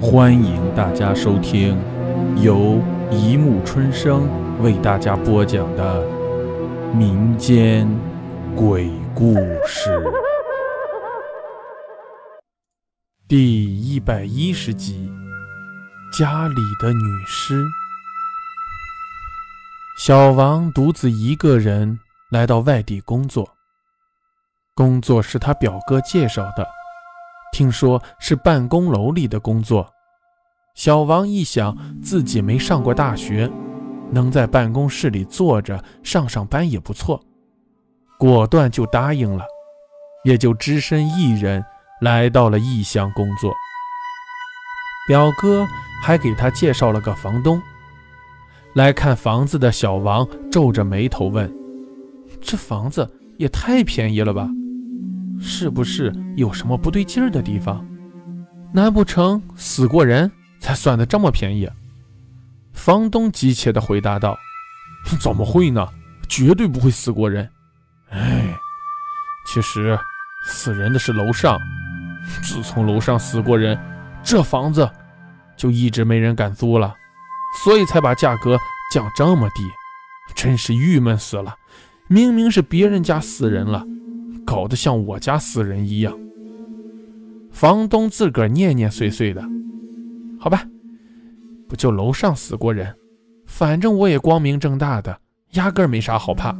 欢迎大家收听由一木春生为大家播讲的民间鬼故事第一百一十集：家里的女尸。小王独自一个人来到外地工作，工作是他表哥介绍的。听说是办公楼里的工作，小王一想自己没上过大学，能在办公室里坐着上上班也不错，果断就答应了，也就只身一人来到了异乡工作。表哥还给他介绍了个房东。来看房子的小王皱着眉头问：“这房子也太便宜了吧？”是不是有什么不对劲儿的地方？难不成死过人才算得这么便宜？房东急切地回答道：“怎么会呢？绝对不会死过人。哎，其实死人的是楼上。自从楼上死过人，这房子就一直没人敢租了，所以才把价格降这么低。真是郁闷死了！明明是别人家死人了。”搞得像我家死人一样，房东自个儿念念碎碎的，好吧，不就楼上死过人，反正我也光明正大的，压根没啥好怕。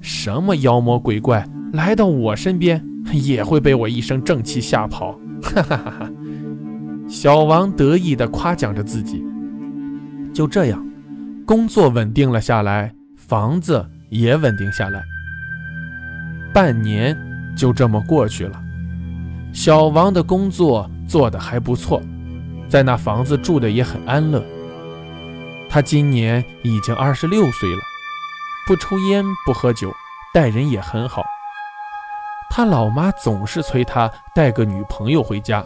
什么妖魔鬼怪来到我身边，也会被我一身正气吓跑。哈哈哈哈！小王得意地夸奖着自己。就这样，工作稳定了下来，房子也稳定下来。半年就这么过去了，小王的工作做得还不错，在那房子住的也很安乐。他今年已经二十六岁了，不抽烟不喝酒，待人也很好。他老妈总是催他带个女朋友回家，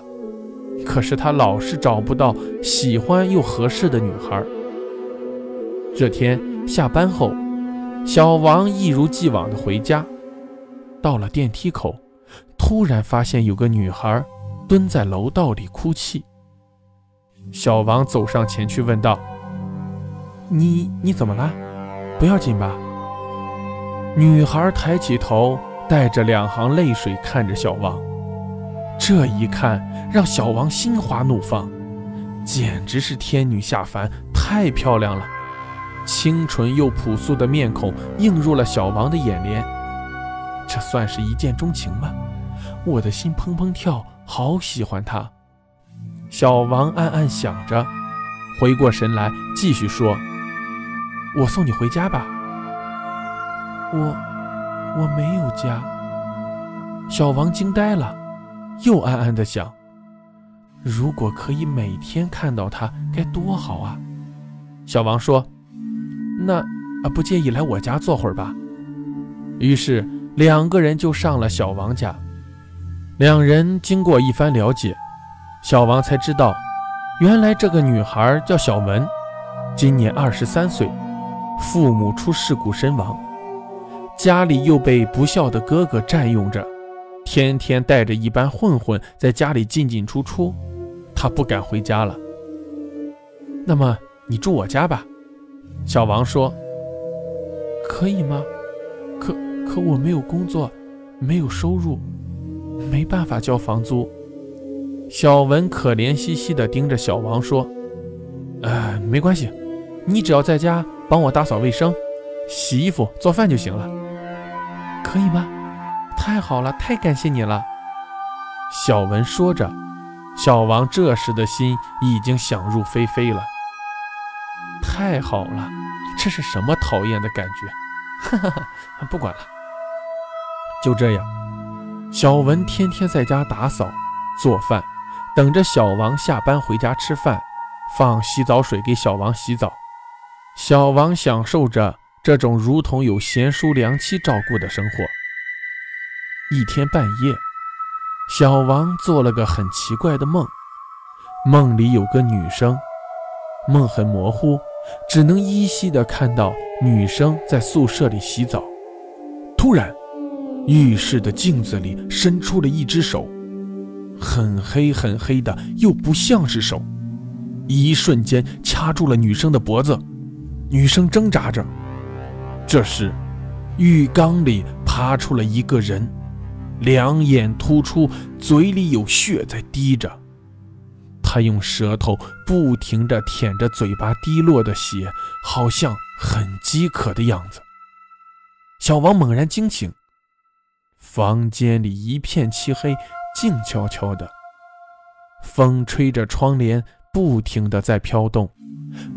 可是他老是找不到喜欢又合适的女孩。这天下班后，小王一如既往的回家。到了电梯口，突然发现有个女孩蹲在楼道里哭泣。小王走上前去问道：“你你怎么了？不要紧吧？”女孩抬起头，带着两行泪水看着小王。这一看让小王心花怒放，简直是天女下凡，太漂亮了！清纯又朴素的面孔映入了小王的眼帘。这算是一见钟情吗？我的心砰砰跳，好喜欢他。小王暗暗想着，回过神来继续说：“我送你回家吧。”我我没有家。小王惊呆了，又暗暗的想：如果可以每天看到他，该多好啊！小王说：“那啊，不介意来我家坐会儿吧？”于是。两个人就上了小王家。两人经过一番了解，小王才知道，原来这个女孩叫小文，今年二十三岁，父母出事故身亡，家里又被不孝的哥哥占用着，天天带着一班混混在家里进进出出，她不敢回家了。那么你住我家吧，小王说。可以吗？可可我没有工作，没有收入，没办法交房租。小文可怜兮兮地盯着小王说：“呃，没关系，你只要在家帮我打扫卫生、洗衣服、做饭就行了，可以吗？太好了，太感谢你了。”小文说着，小王这时的心已经想入非非了。太好了，这是什么讨厌的感觉？哈哈，不管了。就这样，小文天天在家打扫、做饭，等着小王下班回家吃饭，放洗澡水给小王洗澡。小王享受着这种如同有贤淑良妻照顾的生活。一天半夜，小王做了个很奇怪的梦，梦里有个女生，梦很模糊，只能依稀的看到女生在宿舍里洗澡。突然，浴室的镜子里伸出了一只手，很黑很黑的，又不像是手，一瞬间掐住了女生的脖子，女生挣扎着。这时，浴缸里爬出了一个人，两眼突出，嘴里有血在滴着。他用舌头不停地舔着嘴巴滴落的血，好像很饥渴的样子。小王猛然惊醒，房间里一片漆黑，静悄悄的。风吹着窗帘，不停地在飘动，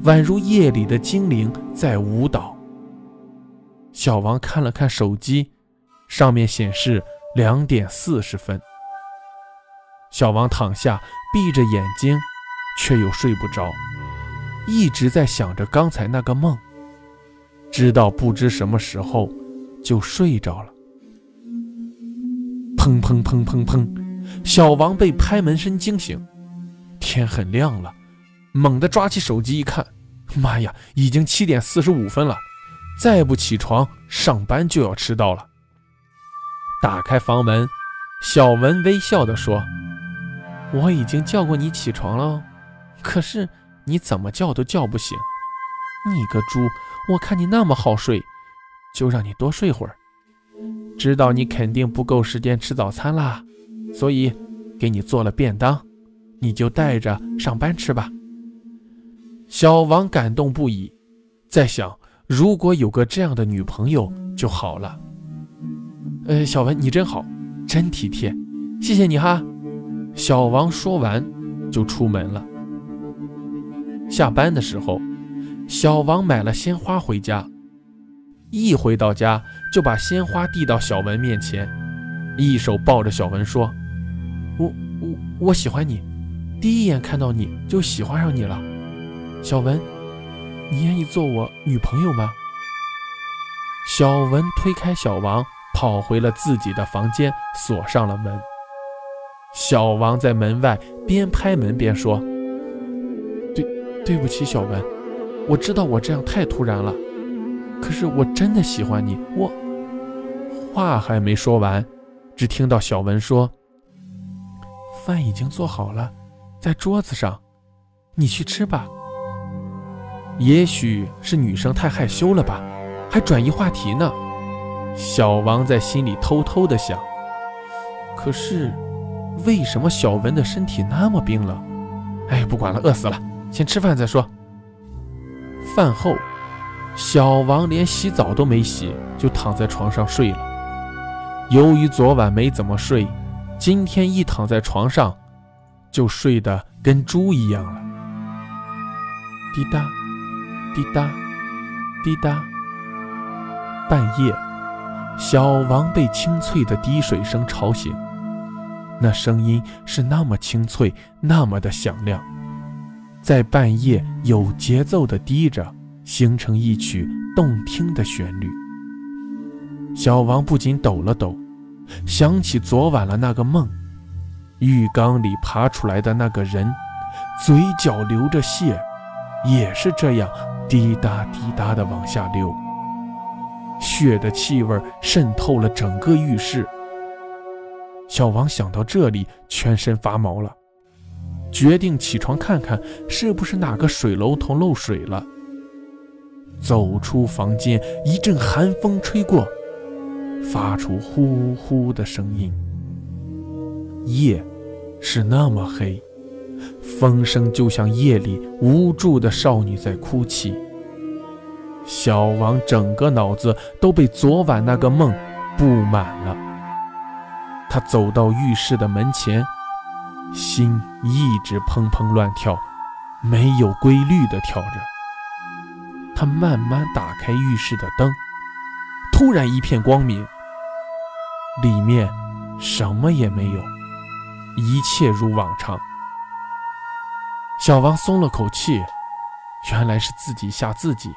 宛如夜里的精灵在舞蹈。小王看了看手机，上面显示两点四十分。小王躺下，闭着眼睛，却又睡不着，一直在想着刚才那个梦，直到不知什么时候就睡着了。砰砰砰砰砰，小王被拍门声惊醒，天很亮了，猛地抓起手机一看，妈呀，已经七点四十五分了，再不起床上班就要迟到了。打开房门，小文微笑地说。我已经叫过你起床了，可是你怎么叫都叫不醒。你个猪！我看你那么好睡，就让你多睡会儿。知道你肯定不够时间吃早餐啦，所以给你做了便当，你就带着上班吃吧。小王感动不已，在想如果有个这样的女朋友就好了。呃，小文你真好，真体贴，谢谢你哈。小王说完，就出门了。下班的时候，小王买了鲜花回家。一回到家，就把鲜花递到小文面前，一手抱着小文说：“我我我喜欢你，第一眼看到你就喜欢上你了。小文，你愿意做我女朋友吗？”小文推开小王，跑回了自己的房间，锁上了门。小王在门外边拍门边说：“对，对不起，小文，我知道我这样太突然了，可是我真的喜欢你。”我话还没说完，只听到小文说：“饭已经做好了，在桌子上，你去吃吧。”也许是女生太害羞了吧，还转移话题呢。小王在心里偷偷的想。可是。为什么小文的身体那么冰冷？哎，不管了，饿死了，先吃饭再说。饭后，小王连洗澡都没洗，就躺在床上睡了。由于昨晚没怎么睡，今天一躺在床上，就睡得跟猪一样了。滴答，滴答，滴答。半夜，小王被清脆的滴水声吵醒。那声音是那么清脆，那么的响亮，在半夜有节奏的滴着，形成一曲动听的旋律。小王不禁抖了抖，想起昨晚了那个梦，浴缸里爬出来的那个人，嘴角流着血，也是这样滴答滴答的往下流，血的气味渗透了整个浴室。小王想到这里，全身发毛了，决定起床看看是不是哪个水龙头漏水了。走出房间，一阵寒风吹过，发出呼呼的声音。夜是那么黑，风声就像夜里无助的少女在哭泣。小王整个脑子都被昨晚那个梦布满了。他走到浴室的门前，心一直砰砰乱跳，没有规律的跳着。他慢慢打开浴室的灯，突然一片光明，里面什么也没有，一切如往常。小王松了口气，原来是自己吓自己。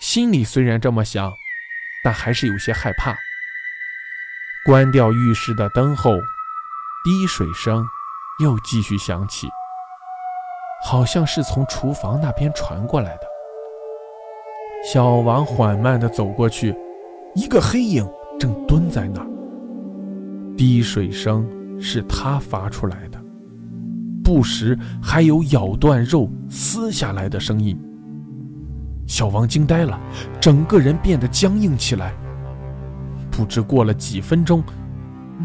心里虽然这么想，但还是有些害怕。关掉浴室的灯后，滴水声又继续响起，好像是从厨房那边传过来的。小王缓慢地走过去，一个黑影正蹲在那儿。滴水声是他发出来的，不时还有咬断肉撕下来的声音。小王惊呆了，整个人变得僵硬起来。不知过了几分钟，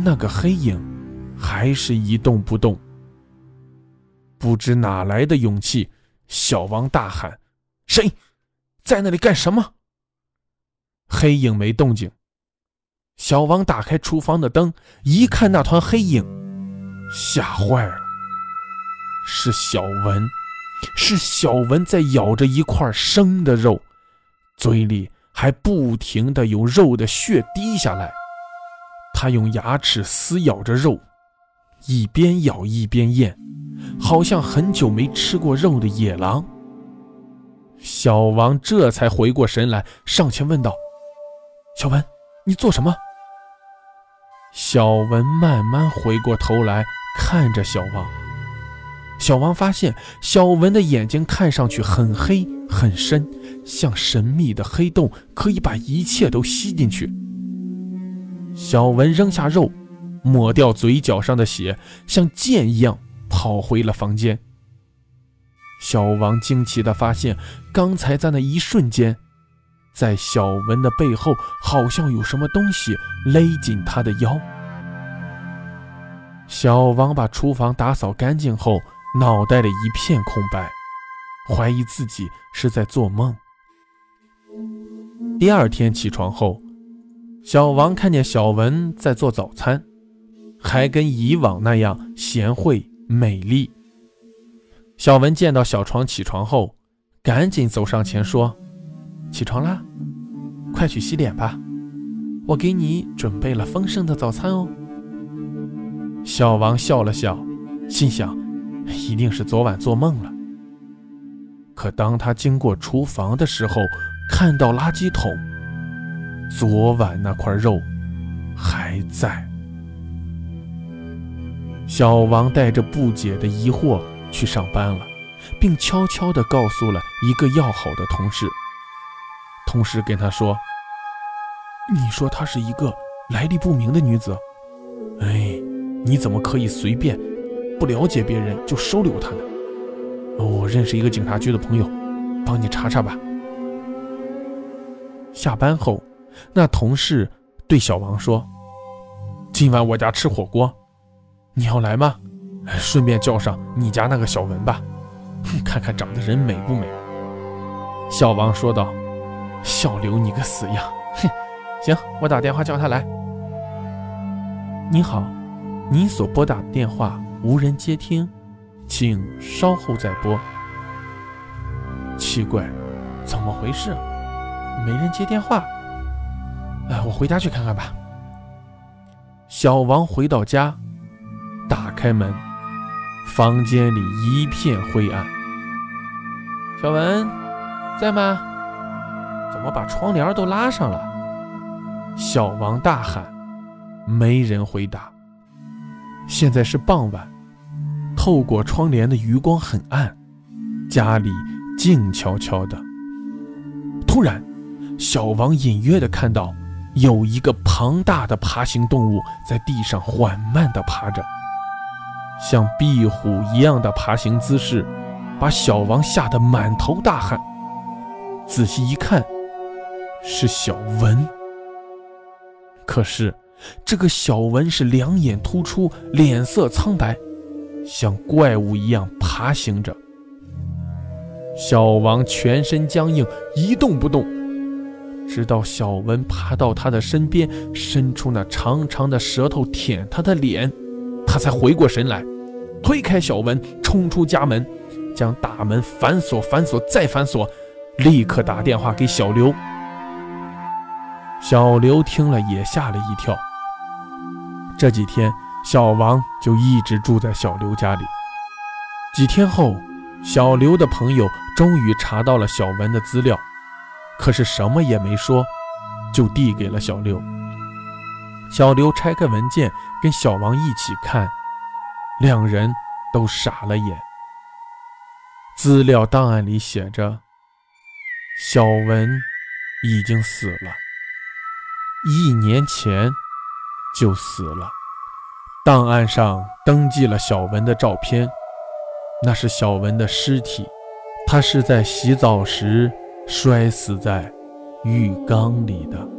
那个黑影还是一动不动。不知哪来的勇气，小王大喊：“谁在那里干什么？”黑影没动静。小王打开厨房的灯，一看那团黑影，吓坏了。是小文，是小文在咬着一块生的肉，嘴里还不停的有肉的血滴下来。他用牙齿撕咬着肉，一边咬一边咽，好像很久没吃过肉的野狼。小王这才回过神来，上前问道：“小文，你做什么？”小文慢慢回过头来看着小王。小王发现小文的眼睛看上去很黑很深，像神秘的黑洞，可以把一切都吸进去。小文扔下肉，抹掉嘴角上的血，像箭一样跑回了房间。小王惊奇地发现，刚才在那一瞬间。在小文的背后，好像有什么东西勒紧他的腰。小王把厨房打扫干净后，脑袋里一片空白，怀疑自己是在做梦。第二天起床后，小王看见小文在做早餐，还跟以往那样贤惠美丽。小文见到小床起床后，赶紧走上前说：“起床啦。”快去洗脸吧，我给你准备了丰盛的早餐哦。小王笑了笑，心想，一定是昨晚做梦了。可当他经过厨房的时候，看到垃圾桶，昨晚那块肉还在。小王带着不解的疑惑去上班了，并悄悄地告诉了一个要好的同事。同事跟他说：“你说她是一个来历不明的女子，哎，你怎么可以随便不了解别人就收留她呢？我认识一个警察局的朋友，帮你查查吧。”下班后，那同事对小王说：“今晚我家吃火锅，你要来吗？顺便叫上你家那个小文吧，看看长得人美不美。”小王说道。小刘，你个死样！哼，行，我打电话叫他来。你好，您所拨打的电话无人接听，请稍后再拨。奇怪，怎么回事？没人接电话。哎，我回家去看看吧。小王回到家，打开门，房间里一片灰暗。小文，在吗？怎么把窗帘都拉上了？小王大喊，没人回答。现在是傍晚，透过窗帘的余光很暗，家里静悄悄的。突然，小王隐约的看到有一个庞大的爬行动物在地上缓慢的爬着，像壁虎一样的爬行姿势，把小王吓得满头大汗。仔细一看。是小文，可是这个小文是两眼突出，脸色苍白，像怪物一样爬行着。小王全身僵硬，一动不动，直到小文爬到他的身边，伸出那长长的舌头舔他的脸，他才回过神来，推开小文，冲出家门，将大门反锁、反锁再反锁，立刻打电话给小刘。小刘听了也吓了一跳。这几天，小王就一直住在小刘家里。几天后，小刘的朋友终于查到了小文的资料，可是什么也没说，就递给了小刘。小刘拆开文件，跟小王一起看，两人都傻了眼。资料档案里写着：“小文已经死了。”一年前就死了，档案上登记了小文的照片，那是小文的尸体，他是在洗澡时摔死在浴缸里的。